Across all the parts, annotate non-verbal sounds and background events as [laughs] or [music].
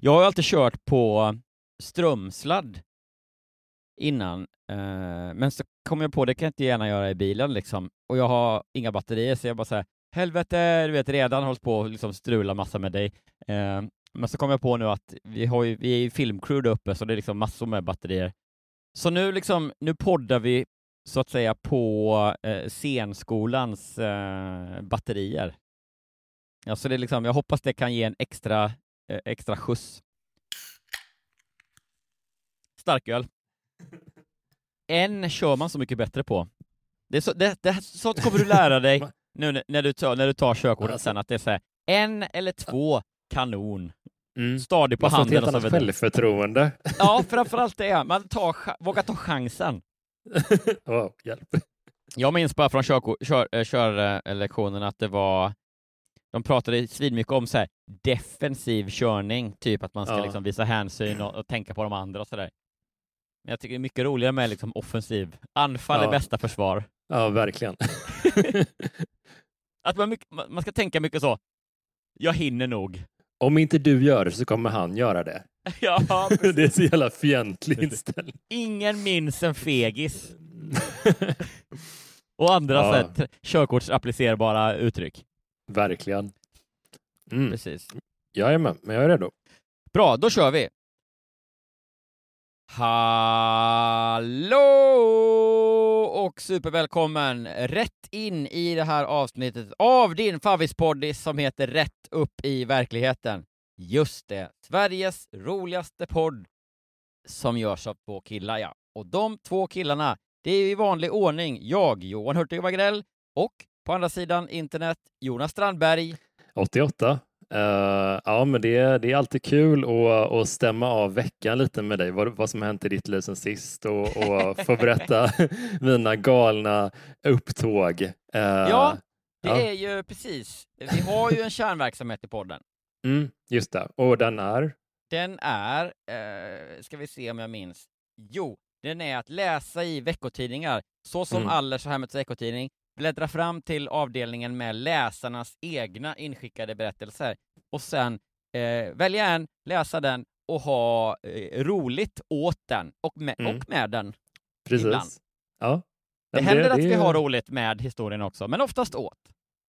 Jag har ju alltid kört på strömsladd innan, eh, men så kom jag på det kan jag inte gärna göra i bilen liksom, och jag har inga batterier så jag bara säger helvete, du vet redan hållit på och liksom strula massa med dig. Eh, men så kom jag på nu att vi, har ju, vi är ju filmcrew där uppe så det är liksom massor med batterier. Så nu liksom, nu poddar vi så att säga på eh, scenskolans eh, batterier. Ja, så det är liksom, jag hoppas det kan ge en extra, extra skjuts. Starköl. En kör man så mycket bättre på. Det är så, det, det, sånt kommer du lära dig [laughs] nu när- du tar, när du tar körkortet Alltså. sen, att det är så här, en eller två kanon. Mm. Stadig på Man får ett handen helt annat självförtroende. [laughs] Ja, framförallt det. Man tar, vågar ta chansen. [laughs] wow, hjälp. Jag minns bara från körko- kör, äh, körlektionerna att det var de pratade svinmycket om så här defensiv körning, typ att man ska Ja. liksom visa hänsyn och, och tänka på de andra och sådär. Men jag tycker det är mycket roligare med liksom offensiv. Anfall är Ja. bästa försvar. Ja, verkligen. [laughs] Att man, man ska tänka mycket så, jag hinner nog. Om inte du gör det så kommer han göra det. [laughs] Ja, [laughs] det är så jävla fientlig inställning. ingen minns en fegis. Och andra Ja. sätt, körkortsapplicerbara uttryck. Verkligen. Mm. Precis. Med, men jag är redo. Bra, då kör vi. Hallå och supervälkommen rätt in i det här avsnittet av din favvispoddis som heter Rätt upp i verkligheten. Just det, Sveriges roligaste podd som görs av två killar, ja. Och de två killarna, det är i vanlig ordning jag, Johan Hurtig Wagrell, och på andra sidan internet, Jonas Strandberg. 88. Eh, ja, men det, är- det är alltid kul att, att stämma av veckan lite med dig, vad, vad som hänt i ditt liv sen sist och, och [laughs] få berätta [laughs] mina galna upptåg. Eh, Ja, det ja. är ju precis. Vi har ju en kärnverksamhet i podden. [laughs] Mm, just det. Och den är? Den är, eh, ska vi se om jag minns, jo, den är att läsa i veckotidningar, så som Mm. Allers och Hemmets veckotidning, bläddra fram till avdelningen med läsarnas egna inskickade berättelser och sen eh, välja en, läsa den och ha eh, roligt åt den och med, Mm. och med den. Precis. Ibland. Ja. Det Men händer att det vi har roligt med historien också, men oftast åt.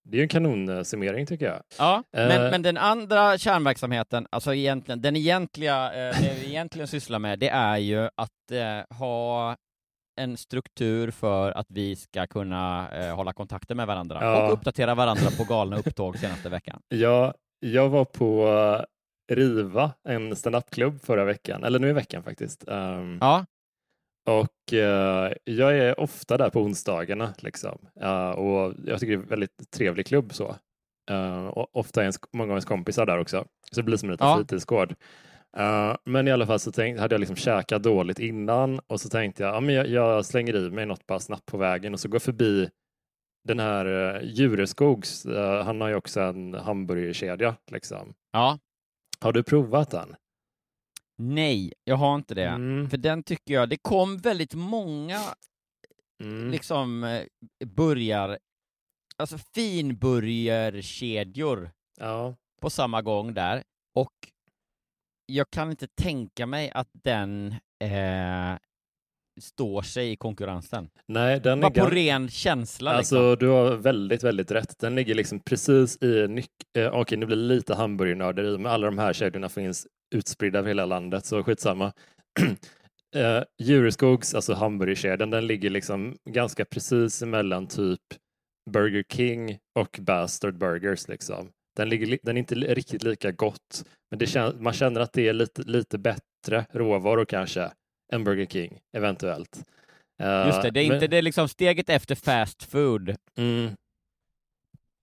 Det är ju en kanonsummering tycker jag. Ja, men, Eh. men den andra kärnverksamheten, alltså egentligen, den egentliga, eh, det vi egentligen sysslar med, det är ju att eh, ha en struktur för att vi ska kunna eh, hålla kontakter med varandra Ja. och uppdatera varandra på galna upptåg senaste veckan. Jag, jag var på Riva, en standupklubb förra veckan, eller nu i veckan faktiskt. Um, Ja, Och eh, jag är ofta där på onsdagarna liksom. Eh, och jag tycker det är en väldigt trevlig klubb så. Eh, och ofta är ens, många av ens kompisar där också. Så det blir som en liten Ja. fritidsgård. Eh, men i alla fall så tänk, hade jag liksom käkat dåligt innan och så tänkte jag, ja, men jag, jag slänger i mig något bara snabbt på vägen och så går jag förbi den här uh, Jureskogs, uh, han har ju också en hamburgerkedja. Liksom. Ja. Har du provat den? Nej, jag har inte det. Mm. För den tycker jag, det kom väldigt många Mm. liksom eh, burgar, alltså finburgerkedjor Ja. på samma gång där. Och jag kan inte tänka mig att den eh, står sig i konkurrensen. Nej, den Bara är på ren känsla Alltså liksom. du har väldigt, väldigt rätt. Den ligger liksom precis i nyc... Eh, Okej, nu blir det lite hamburgernörderi, men alla de här kedjorna finns utspridda över hela landet, så skitsamma. [clears throat] eh, Djurskogs, alltså hamburgerkedjan, den ligger liksom ganska precis emellan typ Burger King och Bastard Burgers. Liksom. Den, ligger, li- den är inte riktigt lika gott, men det kän- man känner att det är lite, lite bättre råvaror kanske än Burger King, eventuellt. Eh, Just det, det är men- inte det är liksom steget efter fast food. Mm.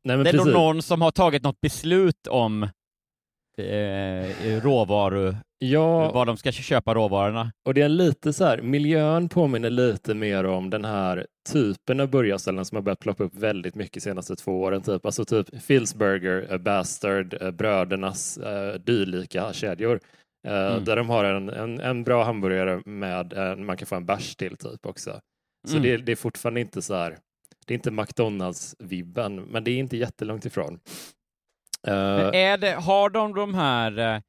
Nej, det är precis. nog någon som har tagit något beslut om eh, råvaru, Ja, var de ska köpa råvarorna. och det är lite så här, miljön påminner lite mer om den här typen av burgarställen som har börjat ploppa upp väldigt mycket de senaste två åren. Typ. Alltså typ Phil's Burger, Bastard, eh, Brödernas eh, dylika kedjor. Eh, Mm. Där de har en, en, en bra hamburgare med, eh, man kan få en bärs till typ också. Så Mm. det, det är fortfarande inte så här, det är inte McDonalds-vibben, men det är inte jättelångt ifrån. Men är det, har de de här eh,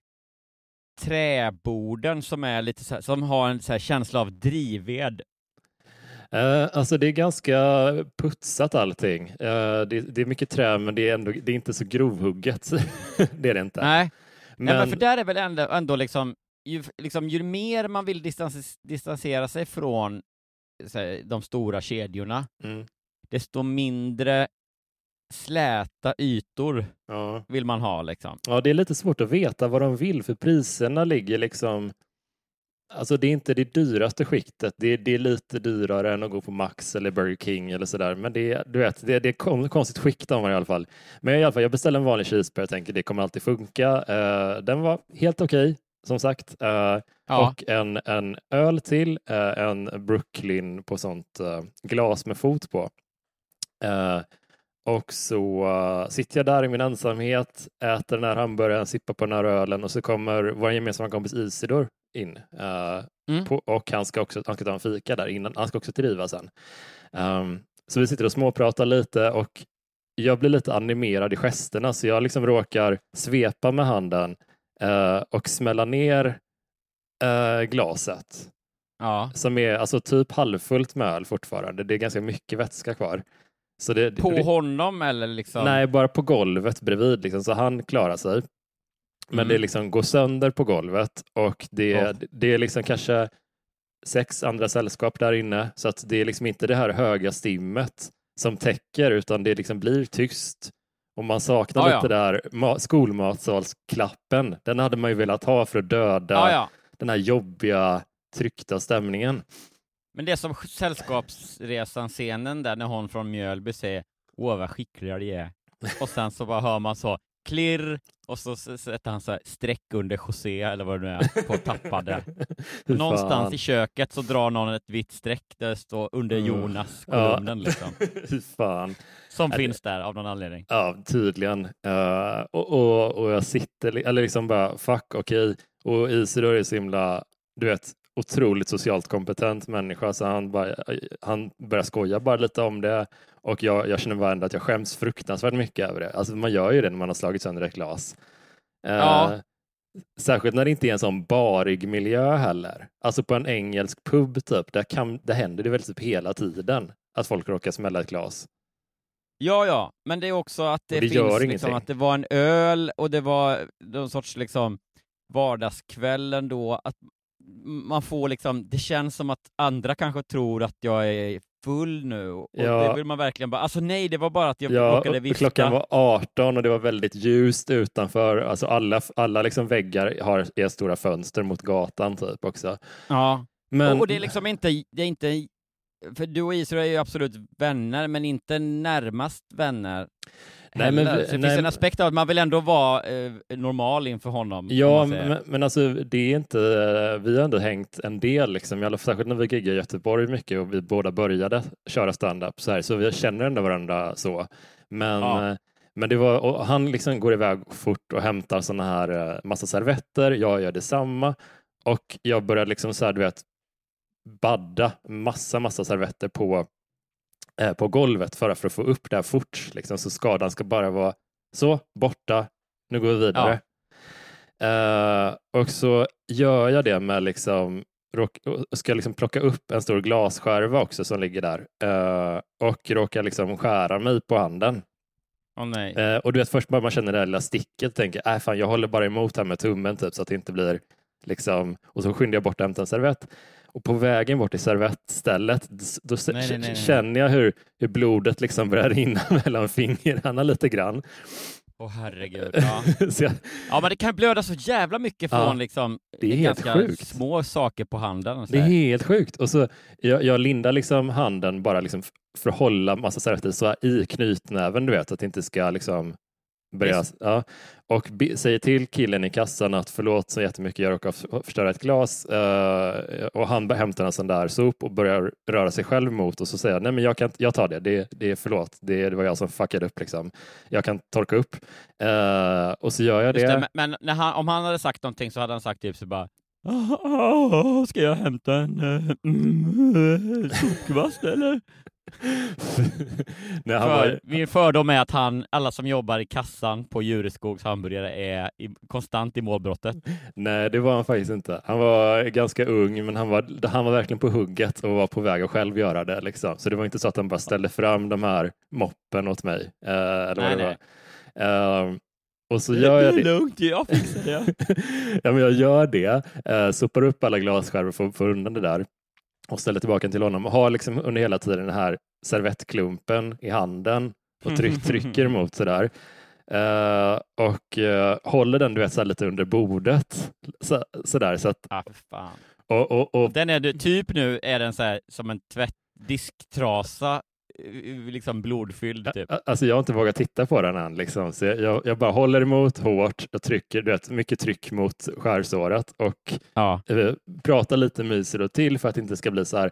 träborden som är lite så här, som har en så känsla av drivved? Eh, alltså det är ganska putsat allting. Eh, det, det är mycket trä men det är, ändå, det är inte så grovhugget. [laughs] det är det inte. Nej. men, Nej, men för där är väl ändå, ändå liksom, ju, liksom, ju mer man vill distans, distansera sig från här, de stora kedjorna, mm, desto mindre släta ytor ja. vill man ha liksom. ja, det är lite svårt att veta vad de vill för priserna ligger liksom Alltså det är inte det dyraste skiktet. Det är, det är lite dyrare än att gå på Max eller Burger King eller sådär. Men det är, du vet, det, det är kon- konstigt skikt de har i alla fall. Men i alla fall, jag beställer en vanlig cheeseburgare och tänker det kommer alltid funka. Eh, den var helt okej, som sagt. Eh, Ja. Och en, en öl till, eh, en Brooklyn på sånt glas med fot på. Och så eh, sitter jag där i min ensamhet, äter den här hamburgaren, sippar på den här ölen och så kommer vår gemensamma kompis Isidor in. eh, Mm. på, och han ska också han ska ta en fika där innan. Han ska också till Riva sen. Ehm, så vi sitter och småpratar lite och jag blir lite animerad i gesterna så jag liksom råkar svepa med handen eh, och smälla ner glaset ja. som är alltså typ halvfullt med öl fortfarande. Det är ganska mycket vätska kvar. Så det, På det, honom eller liksom? Nej, bara på golvet bredvid, liksom, så han klarar sig. Men Mm. det liksom går sönder på golvet och det, Ja. det är liksom kanske sex andra sällskap där inne, så att det är liksom inte det här höga stimmet som täcker, utan det liksom blir tyst. Och man saknar Ja, ja. lite där ma- skolmatsalsklappen. Den hade man ju velat ha för att döda Ja, ja. den här jobbiga, tryckta stämningen. Men det är som Sällskapsresan-scenen där när hon från Mjölby säger Åh vad skickliga de är. Och sen så bara hör man så klirr och så sätter han så här streck under José eller vad det nu är på tappade. [laughs] Någonstans fan. i köket så drar någon ett vitt streck där det står under Mm. Jonas Ja. kolumnen liksom. [laughs] Fy fan. Som Ja, det- finns där av någon anledning. Ja, tydligen. Eh, och, och, och jag sitter, eller liksom bara fuck, okej. Och Isidor är så himla, du vet, otroligt socialt kompetent människa så han, bara, han börjar skoja bara lite om det och jag, jag känner bara ändå att jag skäms fruktansvärt mycket över det. Alltså man gör ju det när man har slagit sönder ett glas. Eh, Ja. Särskilt när det inte är en sån barig miljö heller. Alltså på en engelsk pub typ, där, kan, där händer det väl typ hela tiden att folk råkar smälla ett glas. Ja, ja, men det är också att det, det finns liksom att det var en öl och det var någon sorts liksom vardagskvällen då, att man får liksom, det känns som att andra kanske tror att jag är full nu och Ja. det vill man verkligen bara, alltså nej, det var bara att jag Ja, råkade vifta. klockan var 18 och det var väldigt ljust utanför. Alltså alla, alla liksom väggar har är stora fönster mot gatan typ också. Ja, Men, och, och det är liksom inte, det är inte för du och Israel är ju absolut vänner, men inte närmast vänner. Nej, men så det nej, finns en men- aspekt av att man vill ändå vara eh, normal inför honom. om Ja, men, men alltså det är inte, vi har ändå hängt en del, liksom, i alla särskilt när vi giggade i Göteborg mycket och vi båda började köra stand-up så här, så vi känner ändå varandra så. Men, Ja. eh, men det var, han liksom går iväg fort och hämtar såna här eh, massa servetter, jag gör detsamma och jag börjar liksom så här, du vet, badda massa, massa servetter på, eh, på golvet för, för att få upp det här fort, liksom, så skadan ska bara vara så, borta, nu går vi vidare. Eh, och så gör jag det med liksom ska liksom plocka upp en stor glasskärva också som ligger där eh, och råkar liksom skära mig på handen. Eh, och du vet först bara man känner det där lilla sticket och tänker, äh, fan, jag håller bara emot här med tummen typ så att det inte blir liksom, och så skyndar jag bort och hämtar en servett. Och på vägen bort till servettstället, då Nej, nej, nej, känner jag hur, hur blodet liksom börjar rinna [laughs] mellan fingrarna lite grann. Åh herregud. Ja. [laughs] jag, ja, men det kan blöda så jävla mycket från Ja, liksom det är ganska sjukt. små saker på handen. Det är helt sjukt. Och så, jag, jag lindar liksom handen bara liksom för att hålla massa servetter så i knytnäven, du vet, att det inte ska liksom börja... Visst. Ja. Och be, säger till killen i kassan att förlåt så jättemycket, jag råkade förstöra ett glas. eh, och han hämtar en sån där sop och börjar röra sig själv mot och så säger jag, nej men jag, kan, jag tar det, det, det är förlåt, det, det var jag som fuckade upp liksom. Jag kan torka upp. Eh, och så gör jag det. det, men han, om han hade sagt någonting så hade han sagt typ så bara "Ah, Ska jag hämta en uh, mm, [laughs] sopkvast eller? [laughs] nej, För, var, Min fördom är att han, alla som jobbar i kassan på Djureskogs hamburgare är i, konstant i målbrottet. Nej, det var han faktiskt inte. Han var ganska ung, men han var, han var verkligen på hugget och var på väg att själv göra det. Liksom. Så det var inte så att han bara ställde fram de här moppen åt mig. Eh, eller Nej, det var. Eh, och så gör jag det är det. lugnt, jag fixar det. [laughs] ja, men jag gör det, eh, sopar upp alla glasskärvor för att få undan det där och ställer tillbaka den till honom och har liksom under hela tiden den här servettklumpen i handen och tryck, [laughs] trycker mot sådär. Eh, och eh, håller den du vet, så lite under bordet. Så, sådär, så att, Ah, och, och, och, Den är du, typ nu är den så här som en tvätt, disktrasa, liksom blodfylld typ. alltså jag har inte vågat titta på den än. Liksom. Så jag, jag bara håller emot hårt och trycker, du vet, mycket tryck mot skärsåret och Ja. eh, pratar lite myser och till för att det inte ska bli så här,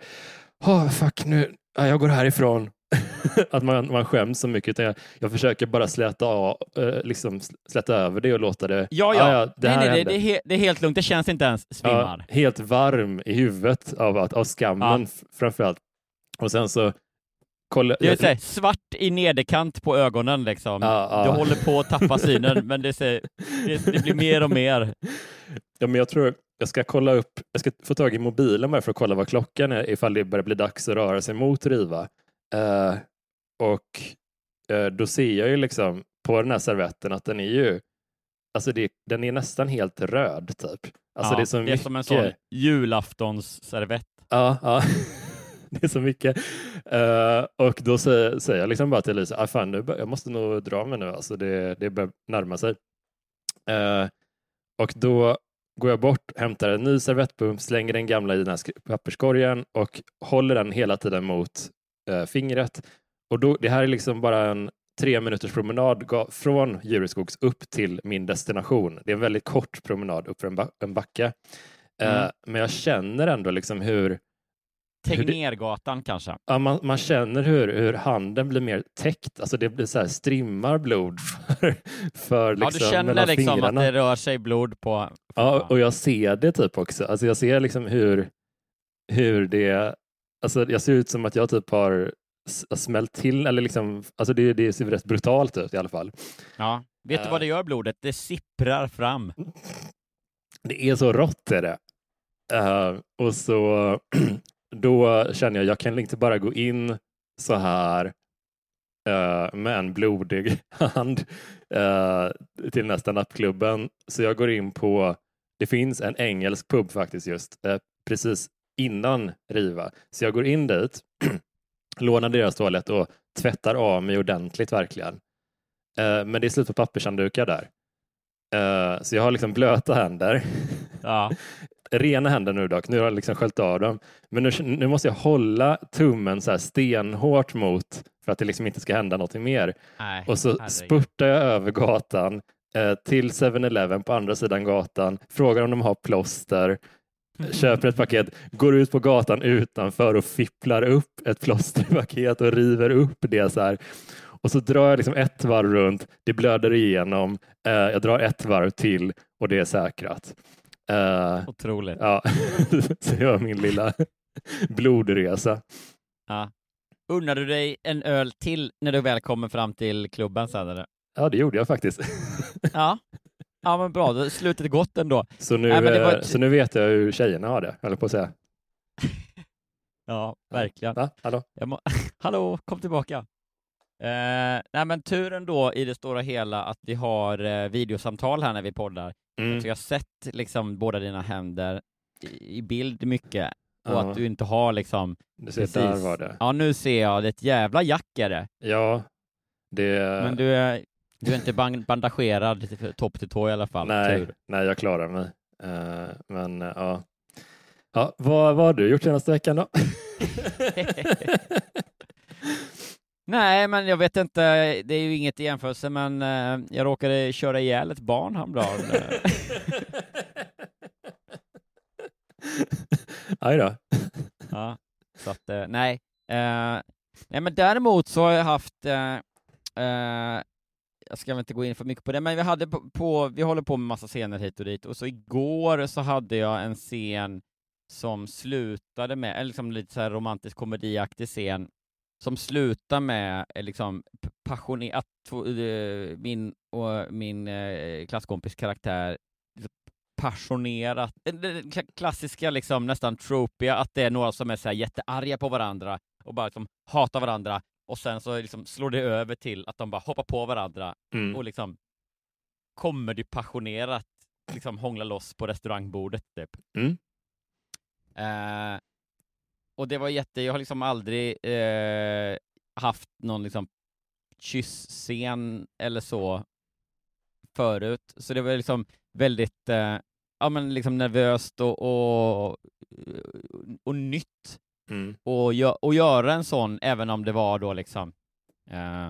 oh, fuck nu, ja, jag går härifrån. [laughs] att man, man skäms så mycket. Utan jag, jag försöker bara släta, av, eh, liksom släta över det och låta det... Ja, ja. "Ah, det nej, nej, det, hände." det, är he, det är helt lugnt, det känns inte ens svimmar. Ja, helt varm i huvudet av, att, av skammen Ja. framförallt. Och sen så kolla, Det är här, svart i nederkant på ögonen liksom. Ja, ja. Du håller på att tappa synen, [laughs] men det, ser, det, det blir mer och mer. Ja, men jag tror jag ska kolla upp, jag ska få tag i mobilen bara för att kolla vad klockan är ifall det börjar bli dags att röra sig mot Riva. Eh, och eh, då ser jag ju liksom på den här servetten att den är ju, alltså det, den är nästan helt röd typ. Alltså ja, det är så det är mycket. som en sån julaftonsservett. Ja, ja. [laughs] det är så mycket. Eh, och då säger, säger jag liksom bara till Lisa, ah, fan, nu, jag måste nog dra mig nu, alltså det, det börjar närma sig. Eh, och då går jag bort, hämtar en ny servettpump, slänger den gamla i den här sk- papperskorgen och håller den hela tiden mot eh, fingret. Och då, det här är liksom bara en tre minuters promenad från Djureskogs upp till min destination. Det är en väldigt kort promenad upp för en, ba- en backe. Mm. Men jag känner ändå liksom hur, Tegnérgatan kanske. Ja, man, man känner hur, hur handen blir mer täckt, alltså det blir så här strimmar blod för, för liksom, ja, du känner mellan liksom att fingrarna. det rör sig blod på... Ja, och jag ser det typ också. Alltså jag ser liksom hur, hur det, alltså jag ser ut som att jag typ har smält till, eller liksom, alltså det, det ser rätt brutalt ut i alla fall. Ja. Vet du Eh. vad det gör blodet? Det sipprar fram. Det är så rått är det. Eh, och så [clears throat] då känner jag, jag kan inte bara gå in så här eh, med en blodig [laughs] hand uh, till den här standupklubben. Så jag går in på, det finns en engelsk pub faktiskt just eh, precis innan Riva. Så jag går in dit, [clears throat] lånar deras toalett och tvättar av mig ordentligt verkligen. Men det är slut på pappershanddukar där. Så jag har liksom blöta händer. Ja. [laughs] rena händer nu dock. Nu har jag liksom sköljt av dem. Men nu, nu måste jag hålla tummen så stenhårt mot för att det liksom inte ska hända någonting mer. Nej, Och så herregud. spurtar jag över gatan eh, till 7-Eleven på andra sidan gatan, frågar om de har plåster, köper ett paket, går ut på gatan utanför och fipplar upp ett plåsterpaket och river upp det så här. Och så drar jag liksom ett varv runt, det blöder igenom, eh, jag drar ett varv till och det är säkrat. Eh, Otroligt. ja, [laughs] så jag gör min lilla blodresa. Ja. Unnar du dig en öl till när du väl kommer fram till klubben sen eller? Ja, det gjorde jag faktiskt. Ja. [laughs] Ja men bra, då är slutet gott ändå. Så nu, Nej, det var eh, så nu vet jag hur tjejerna har det, jag på att säga. [laughs] Ja, verkligen. Va? Hallå? Må... Hallå, kom tillbaka. Eh, nej men turen då i det stora hela att vi har eh, videosamtal här när vi poddar. Mm. Så jag har sett liksom båda dina händer i, i bild mycket och Ja. att du inte har liksom Du ser, precis. där var det. Ja nu ser jag, det är ett jävla jack är det. Ja, det... Men du är, du är inte ban- [laughs] bandagerad topp till tå i alla fall. nej, Tur. nej, jag klarar mig. Eh, men eh, ja. ja vad, vad har du gjort senaste veckan då? [laughs] [laughs] Nej, men jag vet inte, det är ju inget i jämförelse, men eh, jag råkade köra ihjäl ett barn häromdagen. [laughs] Aj då. [laughs] ja, så att, eh, nej. Eh, nej, men däremot så har jag haft, eh, eh, jag ska väl inte gå in för mycket på det, men vi hade på, på, vi håller på med massa scener hit och dit, och så igår så hade jag en scen som slutade med, eller liksom lite så här romantisk komediaktig scen, som slutar med eh, liksom passioner- att eh, min och min eh, klasskompis karaktär liksom passionerat, klassiska liksom nästan tropia, att det är några som är så här jättearga på varandra och bara liksom hatar varandra och sen så liksom slår det över till att de bara hoppar på varandra Mm. och liksom kommer det passionerat liksom hångla loss på restaurangbordet typ. Mm. Eh, och det var jätte, jag har liksom aldrig eh, haft någon liksom kyssscen eller så förut, så det var liksom väldigt eh, ja, men liksom nervöst och, och, och nytt Mm. och, gö- och göra en sån, även om det var då liksom, eh,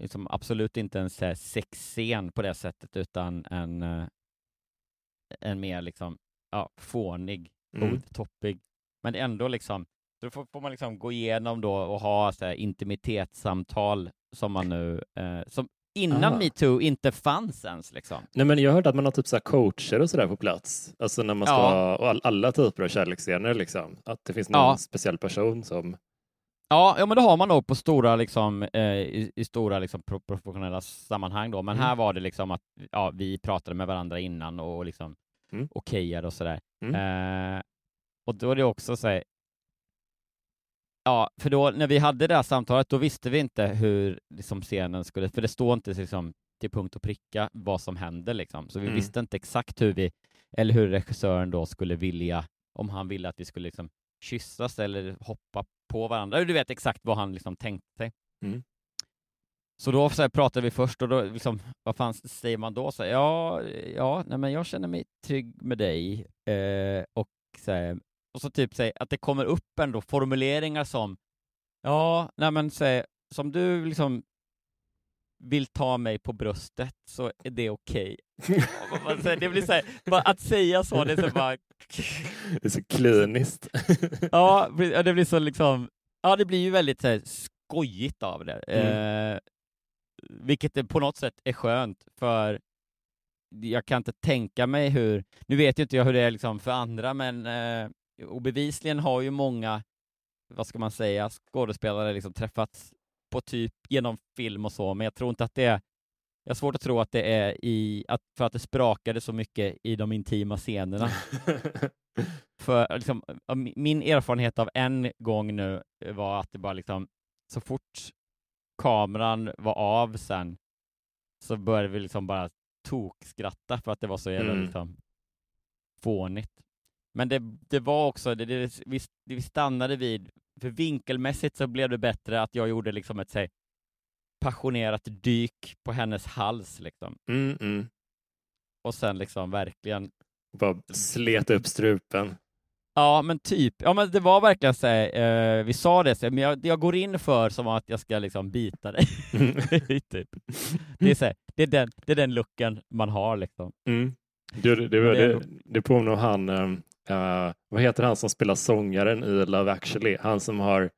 liksom absolut inte en sexscen på det sättet, utan en, eh, en mer liksom, ja, fånig, Mm. odtoppig. Men ändå liksom, då får, får man liksom gå igenom då och ha så här intimitetssamtal som man nu, eh, som innan Ah. metoo inte fanns ens liksom. Nej, men jag hörde att man har typ så här coacher och sådär på plats. Alltså när man ska Ja. ha och all, alla typer av kärleksscener liksom. Att det finns någon Ja. speciell person som... Ja, ja men det har man nog på stora, liksom, eh, i, i stora liksom, pro- professionella sammanhang då, men Mm. här var det liksom att ja, vi pratade med varandra innan och liksom Mm. okejade och sådär. Mm. Eh, och då är det också så här, ja, för då när vi hade det här samtalet, då visste vi inte hur liksom, scenen skulle, för det står inte liksom, till punkt och pricka vad som händer liksom, så vi Mm. visste inte exakt hur vi, eller hur regissören då skulle vilja, om han ville att vi skulle liksom kyssas eller hoppa på varandra. Du vet exakt vad han liksom tänkte sig. Mm. Så då så här, pratade vi först och då, liksom, vad fan säger man då? Så här, ja, ja nej, men jag känner mig trygg med dig. Eh, och, så här, och så typ säg att det kommer upp ändå formuleringar som, ja, nej men här, som du liksom vill ta mig på bröstet så är det okej. Säger, det blir så här, att säga så, det är så bara Det är så kliniskt. [laughs] Ja, det blir så liksom, ja det blir ju väldigt så här, skojigt av det. Mm. Eh, vilket på något sätt är skönt, för jag kan inte tänka mig hur, nu vet ju inte jag hur det är liksom för andra, men eh, och bevisligen har ju många, vad ska man säga, skådespelare liksom träffats på typ genom film och så, men jag tror inte att det är jag har svårt att tro att det är i, att, för att det sprakade så mycket i de intima scenerna. [laughs] För liksom, min erfarenhet av en gång nu var att det bara liksom, så fort kameran var av sen så började vi liksom bara tokskratta för att det var så jävla Mm. liksom fånigt. Men det, det var också, det, det, vi, vi stannade vid, för vinkelmässigt så blev det bättre att jag gjorde liksom ett här, passionerat dyk på hennes hals liksom. Mm, mm. Och sen liksom verkligen Bara slet upp strupen. Ja, men typ. Ja, men det var verkligen så här, eh, vi sa det, så här, men jag, jag går in för som att jag ska liksom bita dig. [laughs] [laughs] typ. Det är så här, det är den, det är den looken man har liksom. Mm. Det, det, det, det, det påminner om han, uh, vad heter han som spelar sångaren i Love actually? Han som har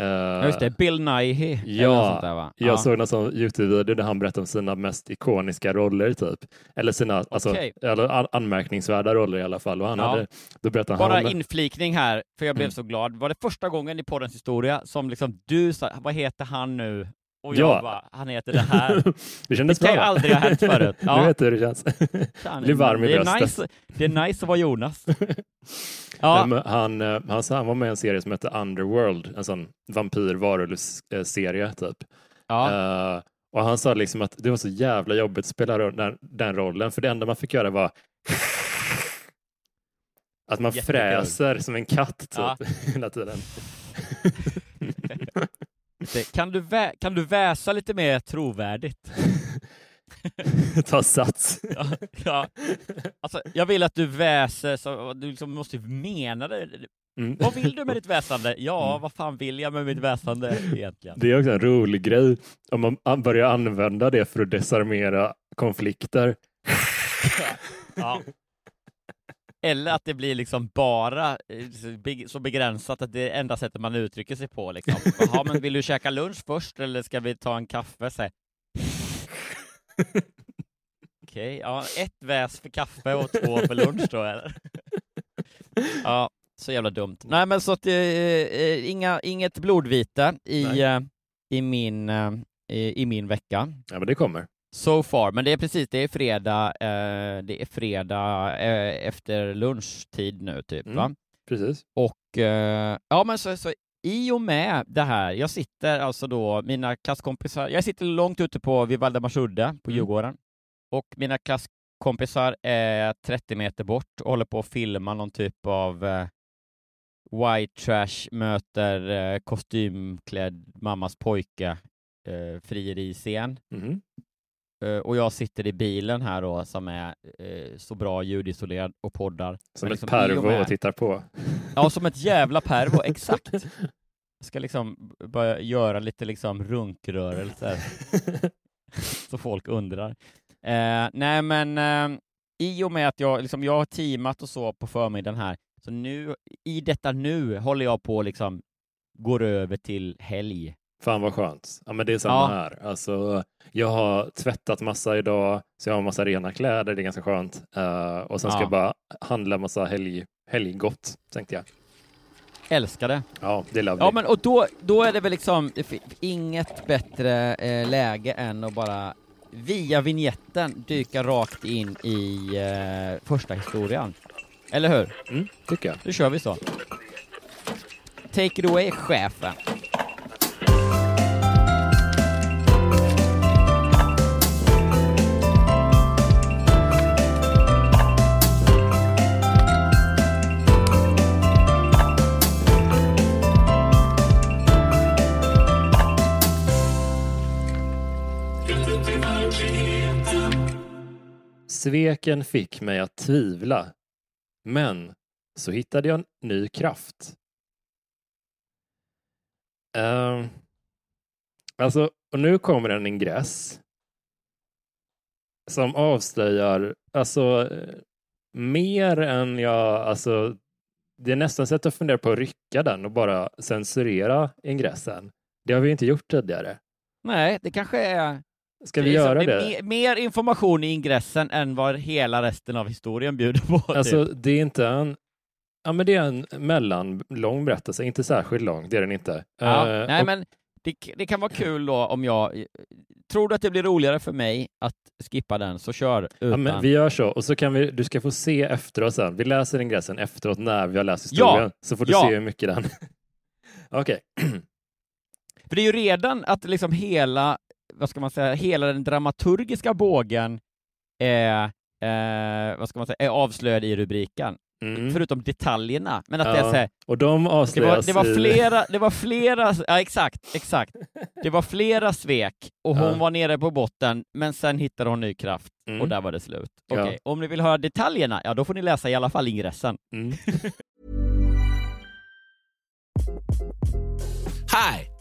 Uh, Just det, Bill Nighy. Ja, där, jag ja. såg någon sån Youtube-video där han berättade om sina mest ikoniska roller, typ. Eller sina alltså, okay. eller an anmärkningsvärda roller i alla fall. Och han ja. hade, då berättade Bara han om... inflikning här, för jag blev mm. så glad. Var det första gången i poddens historia som liksom du sa, vad heter han nu? Och jag ja. bara, han heter det här. [laughs] det kändes det kan ju aldrig ha hänt förut. [laughs] Ja. Nu vet du hur det känns. Blir varm i det bröstet. Nice, det är nice att vara Jonas. [laughs] ja. Nej, han, eh, han, han var med i en serie som heter Underworld, en sån vampyr-varulv-serie typ. Ja. Uh, och han sa liksom att det var så jävla jobbigt att spela den, den rollen, för det enda man fick göra var att man Jättekul. fräser som en katt typ, ja. hela tiden. Kan du, vä kan du väsa lite mer trovärdigt? [laughs] Ta sats. [laughs] ja, ja. Alltså, jag vill att du väser, så du liksom måste mena det. Mm. Vad vill du med ditt väsande? Ja, mm. vad fan vill jag med mitt väsande egentligen? Det är också en rolig grej om man börjar använda det för att desarmera konflikter. [laughs] ja. Eller att det blir liksom bara eh, så begränsat att det är enda sättet man uttrycker sig på. Liksom. [laughs] Jaha, men vill du käka lunch först eller ska vi ta en kaffe? Okej, okay, ja, ett väs för kaffe och två för lunch då eller? ja, så jävla dumt. Nej, men så att eh, eh inga, inget blodvite i, eh, i, min, eh, i, i min vecka. Ja, men det kommer. So far, men det är precis, det är fredag, eh, det är fredag eh, efter lunchtid nu typ mm, va? Precis. Och eh, ja men så, så i och med det här, jag sitter alltså då, mina klasskompisar, jag sitter långt ute på vid Valdemarsudde på mm. Djurgården och mina klasskompisar är 30 meter bort och håller på att filma någon typ av eh, white trash möter eh, kostymklädd mammas pojke eh, frieriscen. Mm. Uh, och jag sitter i bilen här då som är uh, så bra ljudisolerad och poddar. Som liksom ett pervo och, och tittar på. Ja, som ett jävla pervo, exakt. [laughs] Jag ska liksom börja göra lite liksom runkrörelser så folk undrar. Uh, nej, men i och med att jag, liksom, jag har teamat och så på förmiddagen här, så nu, i detta nu håller jag på liksom går över till helg. Fan vad skönt. Ja, men det är samma ja. här. Alltså, jag har tvättat massa idag, så jag har massa rena kläder. Det är ganska skönt. Uh, och sen ska ja. jag bara handla massa helg, helggott, tänkte jag. Älskar det. Ja, det är lovely. Ja, men och då, då är det väl liksom inget bättre eh, läge än att bara via vignetten dyka rakt in i eh, första historien. Eller hur? Mm, tycker jag. Då kör vi så. Take it away, chefen. Sveken fick mig att tvivla. Men så hittade jag en ny kraft. Uh, alltså, och nu kommer en ingress som avslöjar alltså mer än jag, alltså det är nästan så att jag funderar på att rycka den och bara censurera ingressen. Det har vi inte gjort tidigare. Nej, det kanske är Ska vi göra det? det? Mer information i ingressen än vad hela resten av historien bjuder på. Alltså, typ. det är inte en Ja, men det är en mellanlång berättelse, inte särskilt lång, det är den inte. Ja, uh, nej, och... men det, det, kan vara kul då om jag... Tror du att det blir roligare för mig att skippa den, så kör utan. Ja, men vi gör så, och så kan vi, du ska få se efteråt sen. Vi läser ingressen efteråt när vi har läst historien, ja, så får du ja. se hur mycket den... [laughs] Okej. Okay. [clears throat] För det är ju redan att liksom hela vad ska man säga, hela den dramaturgiska bågen är, eh, vad ska man säga, är avslöjad i rubriken. Mm. förutom detaljerna. Men att Ja, det är så här, Och de det avslöjas var, det var flera, det var flera, [laughs] ja exakt, exakt. Det var flera svek och hon Ja. var nere på botten, men sen hittade hon ny kraft Mm. och där var det slut. Ja. Okej, om ni vill höra detaljerna, ja då får ni läsa i alla fall ingressen. Mm. [laughs] Hi,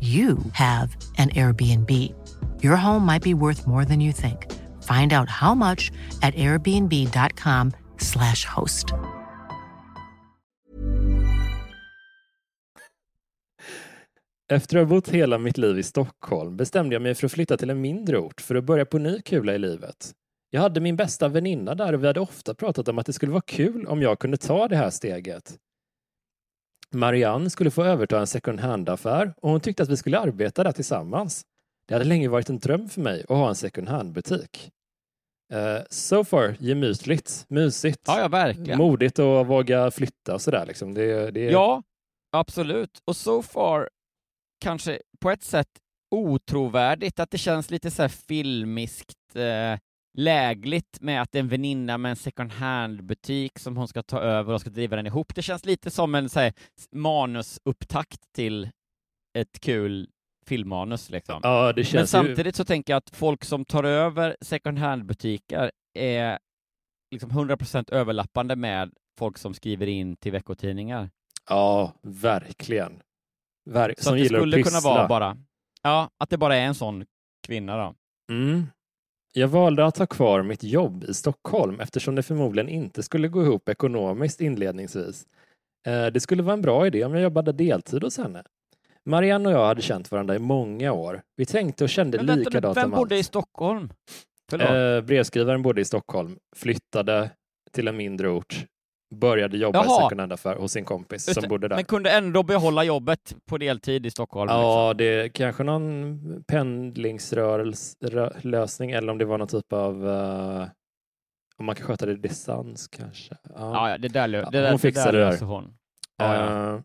you have an Airbnb. Your home might be worth more than you think. Find out how much at airbnb.com/slash host. Efter att ha bott hela mitt liv i Stockholm bestämde jag mig för att flytta till en mindre ort för att börja på ny kula i livet. Jag hade min bästa väninna där och vi hade ofta pratat om att det skulle vara kul om jag kunde ta det här steget. Marianne skulle få överta en second hand-affär och hon tyckte att vi skulle arbeta där tillsammans. Det hade länge varit en dröm för mig att ha en second hand-butik. Uh, so far, gemytligt, mysigt, Ja, ja verkligen. modigt att våga flytta och sådär. Liksom. Det, det, Ja, absolut. Och so far kanske på ett sätt otrovärdigt att det känns lite så här filmiskt eh, lägligt med att en väninna med en second hand-butik som hon ska ta över och ska driva den ihop. Det känns lite som en så här, manusupptakt till ett kul filmmanus. Liksom. Ja, det Men känns ju... samtidigt så tänker jag att folk som tar över second hand-butiker är liksom 100% överlappande med folk som skriver in till veckotidningar. Ja, verkligen. Ver- Så som det gillar skulle att kunna vara bara, ja, att det bara är en sån kvinna då. Mm. Jag valde att ha kvar mitt jobb i Stockholm eftersom det förmodligen inte skulle gå ihop ekonomiskt inledningsvis. Eh, Det skulle vara en bra idé om jag jobbade deltid hos henne. Marianne och jag hade känt varandra i många år. Vi tänkte och kände vänta likadant vem om bodde i. Stockholm? Förlåt. Eh, brevskrivaren bodde i Stockholm, flyttade till en mindre ort, började jobba i Jaha. second hand-affär hos sin kompis Just som det, bodde där. Men kunde ändå behålla jobbet på deltid i Stockholm? Ja, det är kanske någon pendlingslösning eller om det var någon typ av eh, om man kan sköta det distans kanske. Ja, ja, det där, det där, hon fixade det det där där. löser hon. Ja. Eh,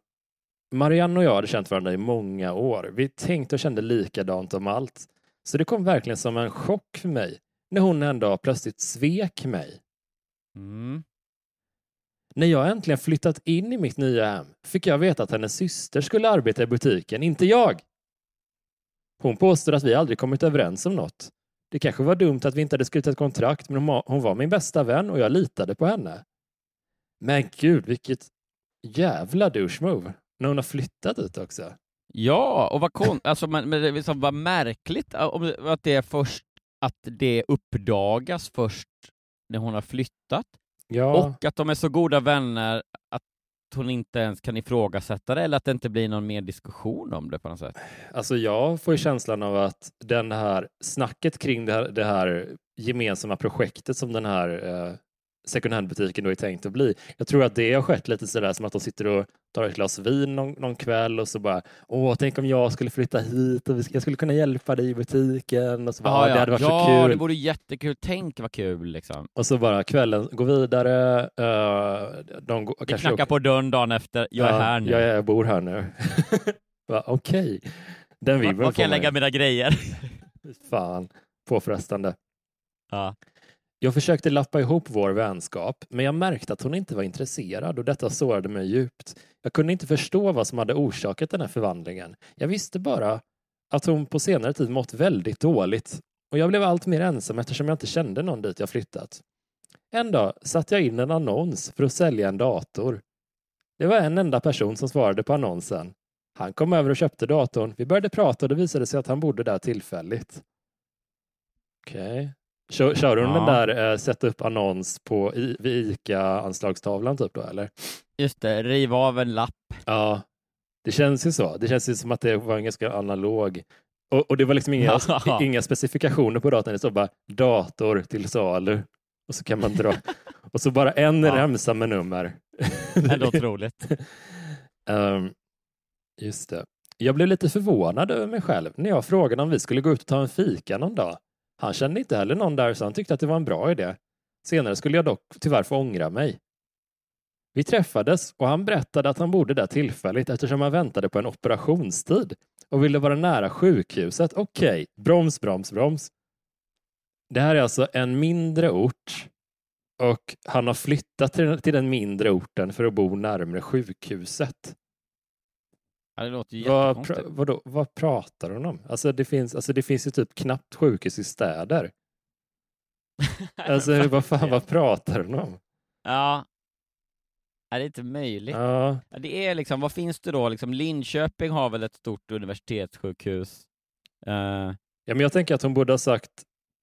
Marianne och jag hade känt varandra i många år. Vi tänkte och kände likadant om allt. Så det kom verkligen som en chock för mig när hon en dag plötsligt svek mig. Mm. När jag äntligen flyttat in i mitt nya hem fick jag veta att hennes syster skulle arbeta i butiken, inte jag. Hon påstår att vi aldrig kommit överens om något. Det kanske var dumt att vi inte hade skrivit ett kontrakt, men hon var min bästa vän och jag litade på henne. Men gud, vilket jävla douche move. När hon har flyttat dit också. Ja, och vad kon [laughs] alltså, men, men det liksom var märkligt att det först att det uppdagas först när hon har flyttat. Ja. Och att de är så goda vänner att hon inte ens kan ifrågasätta det eller att det inte blir någon mer diskussion om det på något sätt. Alltså jag får ju känslan av att den här snacket kring det här, det här gemensamma projektet som den här eh, second hand-butiken då är tänkt att bli. Jag tror att det har skett lite sådär som att de sitter och tar ett glas vin någon, någon kväll och så bara åh, tänk om jag skulle flytta hit och jag skulle kunna hjälpa dig i butiken och så bara, ja, ja, det hade varit ja, så kul. det vore jättekul. Tänk vad kul liksom. Och så bara kvällen går vidare. Uh, de går, kanske knackar på dörren dagen efter. Jag är Ja, här nu. Jag, jag bor här nu. [laughs] Okej. Den Var, vibben var får kan jag lägga mina grejer? Fan, påfrestande. ja. Jag försökte lappa ihop vår vänskap, men jag märkte att hon inte var intresserad och detta sårade mig djupt. Jag kunde inte förstå vad som hade orsakat den här förvandlingen. Jag visste bara att hon på senare tid mått väldigt dåligt och jag blev allt mer ensam eftersom jag inte kände någon dit jag flyttat. En dag satte jag in en annons för att sälja en dator. Det var en enda person som svarade på annonsen. Han kom över och köpte datorn. Vi började prata och det visade sig att han bodde där tillfälligt. Okej. Kör, kör hon Ja. den där eh, sätta upp annons på i, vid ICA-anslagstavlan typ då eller? Just det, riva av en lapp. Ja, det känns ju så. Det känns ju som att det var en ganska analog. Och, och det var liksom inga, [laughs] inga specifikationer på datorn. Det stod bara dator till salu. Och så kan man dra. [laughs] och så bara en Ja. remsa med nummer. Ändå [laughs] otroligt. Ehm, just det. Jag blev lite förvånad över mig själv när jag frågade om vi skulle gå ut och ta en fika någon dag. Han kände inte heller någon där så han tyckte att det var en bra idé. Senare skulle jag dock tyvärr få ångra mig. Vi träffades och han berättade att han bodde där tillfälligt eftersom han väntade på en operationstid och ville vara nära sjukhuset. Okej, broms, broms, broms. Det här är alltså en mindre ort och han har flyttat till, till den mindre orten för att bo närmare sjukhuset. Ja, det låter ju Vad, pra, vadå, vad pratar hon om? Alltså det, finns, alltså det finns ju typ knappt sjukhus i städer. [laughs] Alltså vad fan, vad pratar hon om? Ja. Är det inte möjligt? Ja, Ja, det är liksom, vad finns det då? Liksom, Linköping har väl ett stort universitetssjukhus? Eh, ja men jag tänker att hon borde ha sagt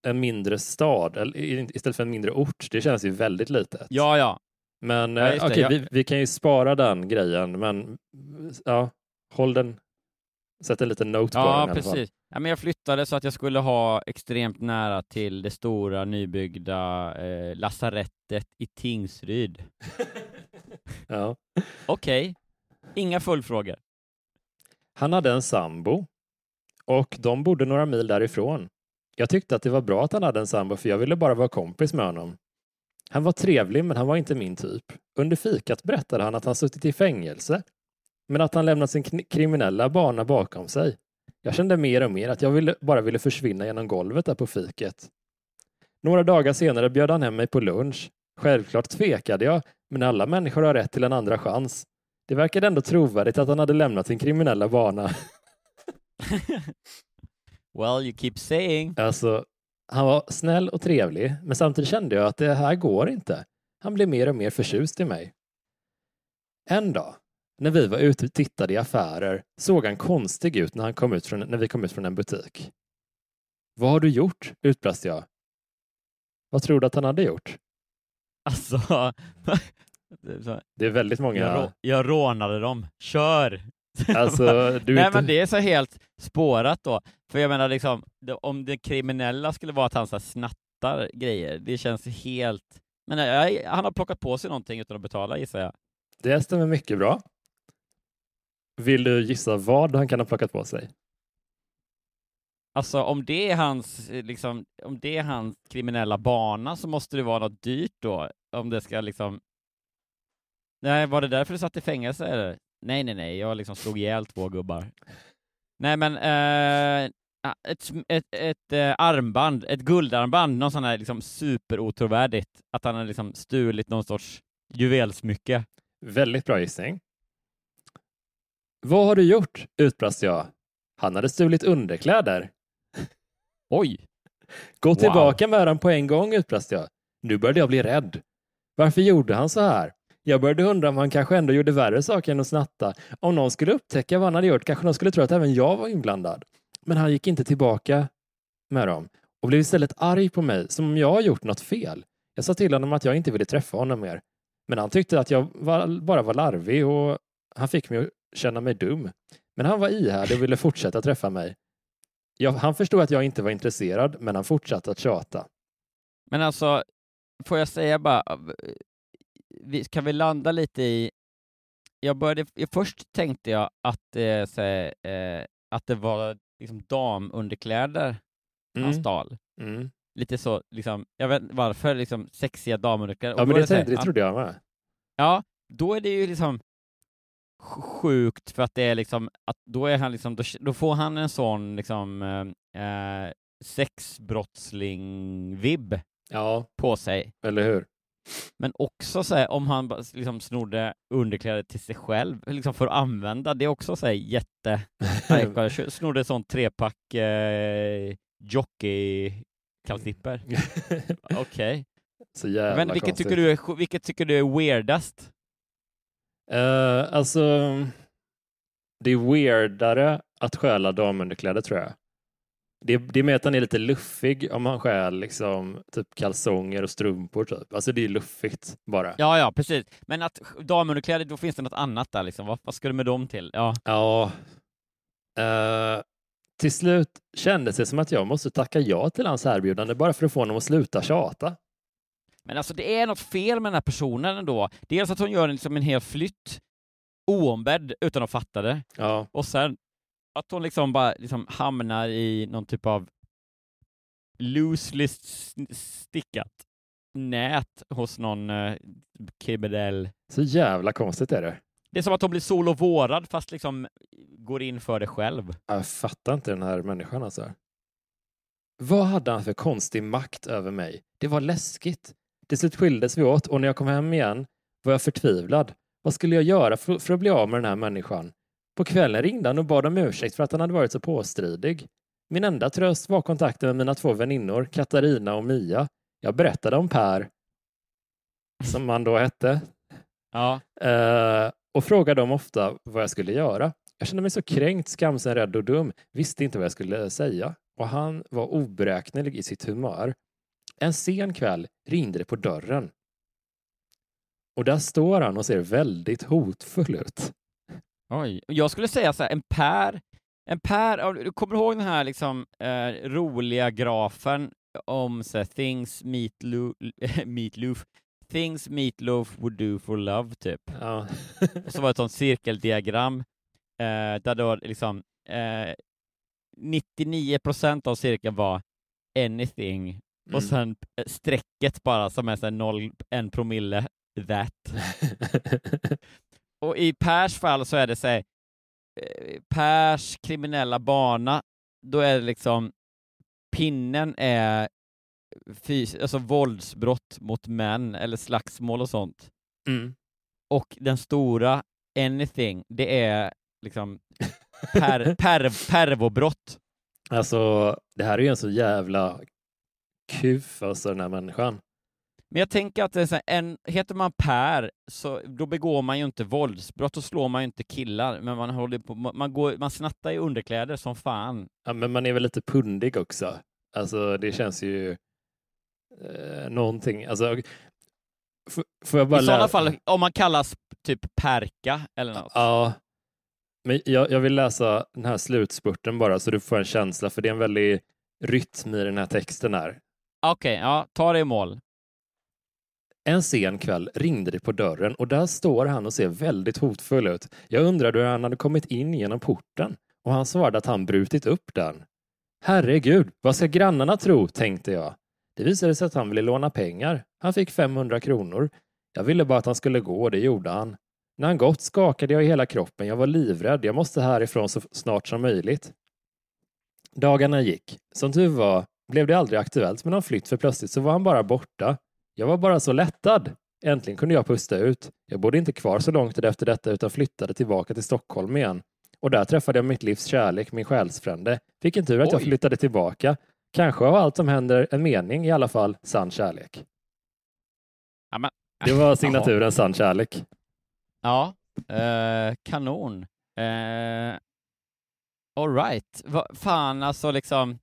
en mindre stad eller, istället för en mindre ort. Det känns ju väldigt litet. ja, ja. Men Ja, eh, okej, jag- vi, vi kan ju spara den grejen, men ja, håll den. Sätt en liten note på den Ja, precis. Ja, men jag flyttade så att jag skulle ha extremt nära till det stora nybyggda eh, lasarettet i Tingsryd. [laughs] Ja. Okej, inga följdfrågor. Han hade en sambo och de bodde några mil därifrån. Jag tyckte att det var bra att han hade en sambo för jag ville bara vara kompis med honom. Han var trevlig men han var inte min typ. Under fikat berättade han att han suttit i fängelse men att han lämnat sin kriminella bana bakom sig. Jag kände mer och mer att jag ville, bara ville försvinna genom golvet där på fiket. Några dagar senare bjöd han hem mig på lunch. Självklart tvekade jag, men alla människor har rätt till en andra chans. Det verkade ändå trovärdigt att han hade lämnat sin kriminella bana. [laughs] Well, you keep saying. Alltså, han var snäll och trevlig, men samtidigt kände jag att det här går inte. Han blev mer och mer förtjust i mig. En dag, när vi var ute och tittade i affärer, såg han konstig ut när, han kom ut från, när vi kom ut från en butik. Vad har du gjort? utbrast jag. Vad tror du att han hade gjort? Alltså, [laughs] det är väldigt många... jag, rå- jag rånade dem. Kör! [laughs] Alltså, du Nej inte- men det är så helt spårat då. För jag menar liksom, om det kriminella skulle vara att han så snattar grejer, det känns helt... Men nej, han har plockat på sig någonting utan att betala gissar jag. Det stämmer mycket bra. Vill du gissa vad han kan ha plockat på sig? Alltså om det är hans, eh, liksom, om det är hans kriminella bana så måste det vara något dyrt då, om det ska liksom... Nej, var det därför du satt i fängelse eller? Nej, nej, nej, jag liksom slog ihjäl två gubbar. Nej, men eh, ja, ett, ett, ett eh, armband, ett guldarmband, någon sån här liksom superotrovärdigt, att han har liksom stulit någon sorts Juvelsmycke. Väldigt bra gissning. Vad har du gjort? utbrast jag. Han hade stulit underkläder. [laughs] Oj! Gå Wow. tillbaka med dem på en gång, utbrast jag. Nu började jag bli rädd. Varför gjorde han så här? Jag började undra om han kanske ändå gjorde värre saker än att snatta. Om någon skulle upptäcka vad han hade gjort kanske de skulle tro att även jag var inblandad. Men han gick inte tillbaka med dem och blev istället arg på mig som om jag har gjort något fel. Jag sa till honom att jag inte ville träffa honom mer. Men han tyckte att jag var, bara var larvig och han fick mig känna mig dum. Men han var ihärdig och ville fortsätta träffa mig. Jag, han förstod att jag inte var intresserad, men han fortsatte att tjata. Men alltså, får jag säga bara, vi, kan vi landa lite i... Jag började, först tänkte jag att, eh, så, eh, att det var liksom damunderkläder han Mm. stal. Mm. Lite så, liksom, jag vet inte varför, liksom sexiga damunderkläder. Ja, men det, tänkte, det trodde jag med. Ja, då är det ju liksom sjukt för att det är liksom, att då är han liksom, då, då får han en sån liksom eh, eh, sexbrottsling-vibb Ja, på sig. eller hur? Men också så här, om han liksom snodde underkläder till sig själv, liksom för att använda, det är också så här jätte... [laughs] Snodde sån trepack eh, jockey-kalsipper. [laughs] Okej. Jävla Men vilket konstigt. tycker, du är, vilket tycker du är weirdast? Eh, alltså, det är weirdare att stjäla damunderkläder tror jag. Det, det är med att han är lite luffig om han stjäl liksom, typ kalsonger och strumpor. Typ. Alltså det är luffigt bara. Ja, ja, precis. Men att damunderkläder, då finns det något annat där liksom. Vad, vad ska du med dem till? Ja. Ja. Eh, till slut kändes det som att jag måste tacka ja till hans erbjudande bara för att få honom att sluta tjata. Men alltså det är något fel med den här personen ändå. Dels att hon gör liksom en hel flytt oombedd utan att fatta det. Ja. Och sen att hon liksom bara liksom hamnar i någon typ av loosely stickat nät hos någon eh, kriminell. Så jävla konstigt är det. Det är som att hon blir sol och vårad fast liksom går in för det själv. Jag fattar inte den här människan alltså. Vad hade han för konstig makt över mig? Det var läskigt. Till slut skildes vi åt och när jag kom hem igen var jag förtvivlad. Vad skulle jag göra för, för att bli av med den här människan? På kvällen ringde han och bad om ursäkt för att han hade varit så påstridig. Min enda tröst var kontakten med mina två väninnor, Katarina och Mia. Jag berättade om Per, som han då hette, Ja. Eh, och frågade dem ofta vad jag skulle göra. Jag kände mig så kränkt, skamsen, rädd och dum, visste inte vad jag skulle säga. Och han var oberäknelig i sitt humör. En sen kväll ringde det på dörren. Och där står han och ser väldigt hotfull ut. Oj. Jag skulle säga så här, en Per, en Per, du kommer ihåg den här liksom eh, roliga grafen om så här, things meatloaf, [laughs] meatloaf, things meatloaf would do for love, typ. Ja. [laughs] Och så var det ett sånt cirkeldiagram eh, där då liksom eh, 99 procent av cirkeln var anything Mm. och sen eh, strecket bara som är så här 0, en promille that. [laughs] Och i Pers fall så är det så här, eh, Pers kriminella bana, då är det liksom pinnen är fys- alltså våldsbrott mot män eller slagsmål och sånt. Mm. Och den stora anything, det är liksom [laughs] per, per, pervobrott. Alltså, det här är ju en så jävla kuf, alltså den här människan. Men jag tänker att det är en, heter man Per, så då begår man ju inte våldsbrott, då slår man ju inte killar, men man håller på, man, går, man snattar i underkläder som fan. Ja, men man är väl lite pundig också. Alltså, det känns ju eh, någonting. Alltså, f- får jag bara I sådana fall, om man kallas typ Perka eller något. Ja, men jag, jag vill läsa den här slutspurten bara så du får en känsla, för det är en väldig rytm i den här texten här. Okej, ja, ta det i mål. En sen kväll ringde det på dörren och där står han och ser väldigt hotfull ut. Jag undrade hur han hade kommit in genom porten och han svarade att han brutit upp den. Herregud, vad ska grannarna tro, tänkte jag. Det visade sig att han ville låna pengar. Han fick 500 kronor. Jag ville bara att han skulle gå och det gjorde han. När han gått skakade jag i hela kroppen. Jag var livrädd. Jag måste härifrån så snart som möjligt. Dagarna gick. Som tur var blev det aldrig aktuellt med någon flytt för plötsligt så var han bara borta. Jag var bara så lättad. Äntligen kunde jag pusta ut. Jag bodde inte kvar så långt efter detta utan flyttade tillbaka till Stockholm igen. Och där träffade jag mitt livs kärlek, min själsfrände. Vilken tur att jag Oj. flyttade tillbaka. Kanske har allt som händer en mening, i alla fall sann kärlek. Ja, men, Det var [laughs] signaturen sann kärlek. Ja, eh, kanon. Eh, Alright, fan alltså liksom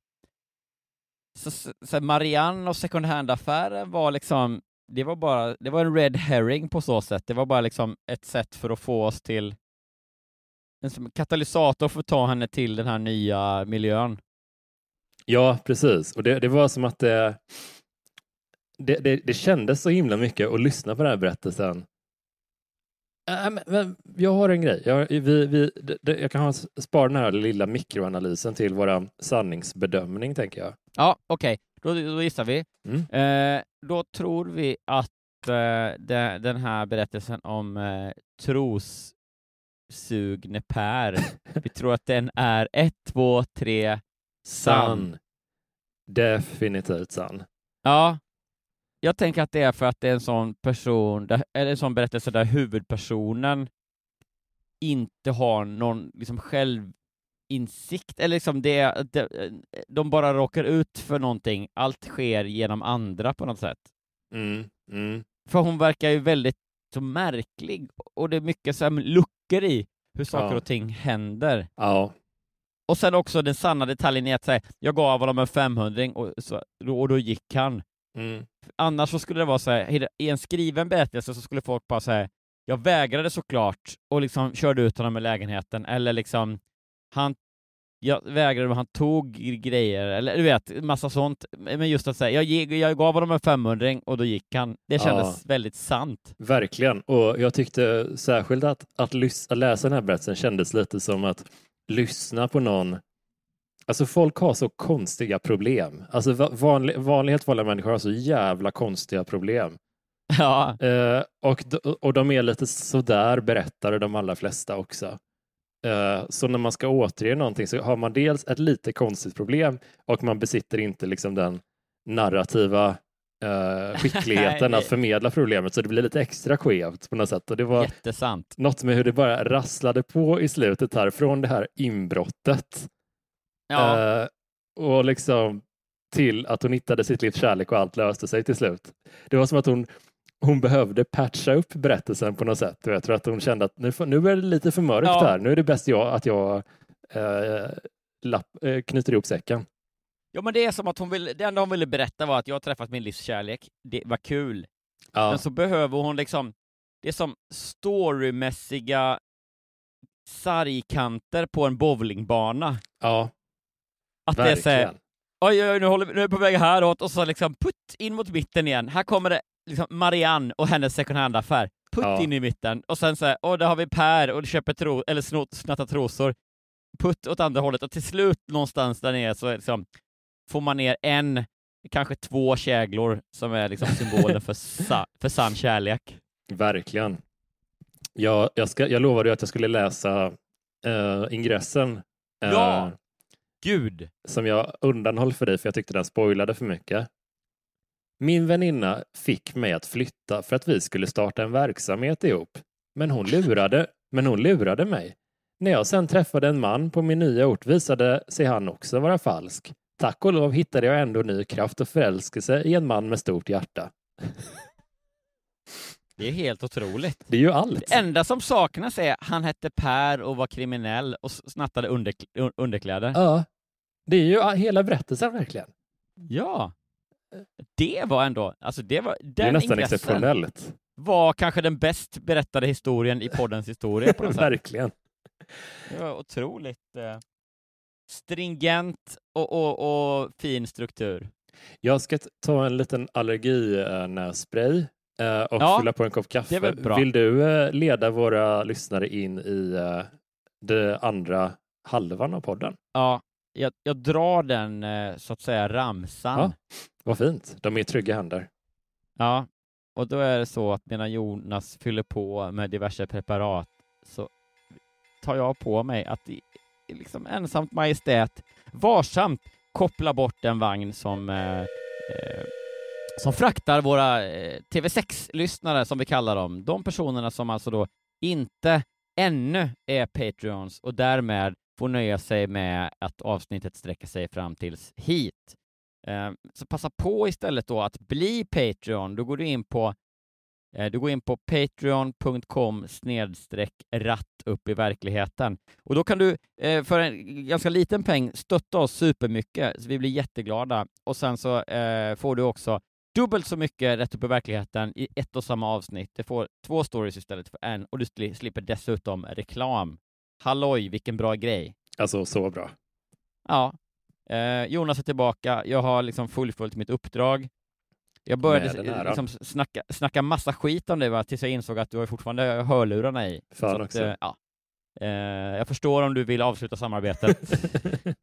så, så, Marianne och second hand-affären var liksom, det var bara, det var en red herring på så sätt. Det var bara liksom ett sätt för att få oss till en katalysator för att ta henne till den här nya miljön. Ja, precis. Och det, det var som att det, det, det, det kändes så himla mycket att lyssna på den här berättelsen. Äh, men, men, jag har en grej. Jag, vi, vi, det, jag kan ha, spara den här lilla mikroanalysen till våra sanningsbedömning, tänker jag. Ja, okej, då, då gissar vi. Mm. Eh, då tror vi att eh, de, den här berättelsen om eh, trossugne Per, [laughs] vi tror att den är ett, två, tre, Sann. Definitivt sann. Ja, jag tänker att det är för att det är en sån person, där, eller en sån berättelse där huvudpersonen inte har någon liksom självinsikt, eller liksom det, det, de bara råkar ut för någonting, allt sker genom andra på något sätt. Mm, mm. För hon verkar ju väldigt så märklig, och det är mycket så här luckor i hur saker Ja. och ting händer. Ja, Och sen också den sanna detaljen i att säga, jag gav honom en 500 och, så, och då gick han. Mm. Annars så skulle det vara så här, i en skriven berättelse så skulle folk bara säga jag vägrade såklart och liksom körde ut honom i lägenheten, eller liksom han jag vägrade, han tog grejer, eller du vet, massa sånt. Men just att säga, jag, ge- jag gav honom en 500 och då gick han. Det kändes väldigt sant. Verkligen. Och jag tyckte särskilt att, att, att läsa den här berättelsen kändes lite som att lyssna på någon Alltså folk har så konstiga problem. Alltså va- vanlig, vanlig, helt vanliga människor har så jävla konstiga problem. [laughs] Ja, Eh, och, och de är lite sådär berättare de allra flesta också. Eh, så när man ska återge någonting så har man dels ett lite konstigt problem och man besitter inte liksom den narrativa eh, [laughs] skickligheten att förmedla problemet så det blir lite extra skevt på något sätt. Och det var jättesant. något med hur det bara rasslade på i slutet här från det här inbrottet Ja, eh, och liksom till att hon hittade sitt livs kärlek och allt löste sig till slut. Det var som att hon, hon behövde patcha upp berättelsen på något sätt. Jag tror att hon kände att nu, nu är det lite för mörkt Ja. här. Nu är det bäst jag, att jag eh, lapp, eh, knyter ihop säcken. ja, men det är som att hon ville, det enda hon ville berätta var att jag har träffat min livs kärlek. Det var kul. Ja, Men så behöver hon liksom, det är som storymässiga sargkanter på en bowlingbana. ja Att det är så här, verkligen. oj, oj, nu, håller nu är vi på väg häråt och så liksom putt in mot mitten igen. Här kommer det liksom Marianne och hennes second hand-affär. Putt Ja. in i mitten och sen så här, åh, där har vi Per och köper tro, eller snott, snattar trosor. Putt åt andra hållet och till slut någonstans där nere så liksom, får man ner en, kanske två käglor som är liksom symbolen för, sa, [laughs] för sann kärlek. Verkligen. Jag, jag, ska, jag lovade ju att jag skulle läsa eh, ingressen. eh, Ja. Gud! som jag undanhöll för dig för jag tyckte den spoilade för mycket. Min väninna fick mig att flytta för att vi skulle starta en verksamhet ihop. Men hon lurade, men hon lurade mig. När jag sen träffade en man på min nya ort visade sig han också vara falsk. Tack och lov hittade jag ändå ny kraft och förälskelse i en man med stort hjärta. [laughs] Det är helt otroligt. Det är ju allt. Det enda som saknas är han hette Per och var kriminell och snattade underk- un- underkläder. Ja, det är ju hela berättelsen verkligen. Ja. Det var ändå, alltså det var, Det är den nästan exceptionellt. var kanske den bäst berättade historien i poddens historia på något sätt. Verkligen. Det var otroligt eh, stringent och, och, och fin struktur. Jag ska ta en liten allerginässpray eh, och Ja, fylla på en kopp kaffe. Vill du eh, leda våra lyssnare in i eh, det andra halvan av podden? Ja, jag, jag drar den eh, så att säga ramsan. Ja. Vad fint. De är i trygga händer. Ja, och då är det så att medan Jonas fyller på med diverse preparat så tar jag på mig att i liksom ensamt majestät varsamt koppla bort en vagn som eh, eh, som fraktar våra eh, TV6-lyssnare, som vi kallar dem, de personerna som alltså då inte ännu är Patreons och därmed får nöja sig med att avsnittet sträcker sig fram tills hit. Eh, så passa på istället då att bli Patreon. Då går du in på eh, du går in på patreon.com snedstreck ratt upp i verkligheten. Och då kan du eh, för en ganska liten peng stötta oss supermycket, så vi blir jätteglada. Och sen så eh, får du också dubbelt så mycket rätt upp i verkligheten i ett och samma avsnitt. Du får två stories istället för en och du slipper dessutom reklam. Halloj, vilken bra grej! Alltså, så bra. Ja. Eh, Jonas är tillbaka. Jag har liksom fullföljt mitt uppdrag. Jag började liksom snacka, snacka massa skit om det va, tills jag insåg att du har fortfarande hörlurarna i. Fan också. Att, eh, ja. eh, jag förstår om du vill avsluta samarbetet. [laughs]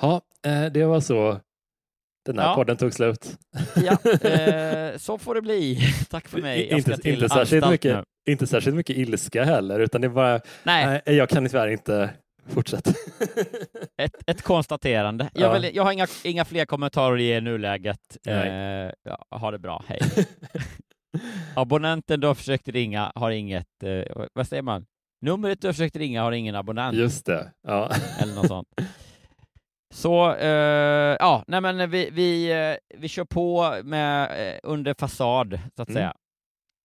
ja, eh, det var så den här ja. podden tog slut. ja, [laughs] eh, så får det bli. [laughs] Tack för mig. Jag inte, inte, särskilt mycket, inte särskilt mycket ilska heller, utan det är bara, nej. nej jag kan tyvärr inte fortsätta. [laughs] ett, ett konstaterande. Jag, vill, jag har inga, inga fler kommentarer i nuläget. Eh, ja, ha det bra, hej. Abonnenten du har försökt ringa har inget, eh, vad säger man? Numret du har försökt ringa har ingen abonnent. Just det, ja. Eller något sånt. Så eh, ja, nej men vi, vi, eh, vi kör på med eh, under fasad, så att mm. säga.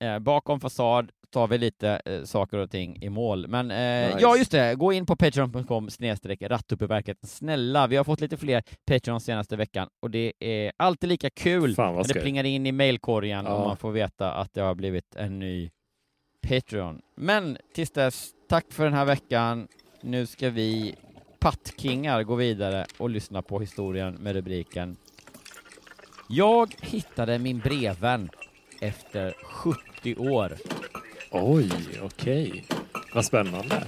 Eh, bakom fasad tar vi lite eh, saker och ting i mål. Men eh, nice. ja, just det, gå in på patreon.com snedstreck ratt upp i verkligheten. Snälla, vi har fått lite fler Patreon senaste veckan och det är alltid lika kul när det plingar in i mailkorgen ja. och man får veta att det har blivit en ny Patreon. Men tills dess, tack för den här veckan. Nu ska vi Pattkingar gå vidare och lyssna på historien med rubriken Jag hittade min brevvän efter 70 år. Oj, okej. Okay. Vad spännande.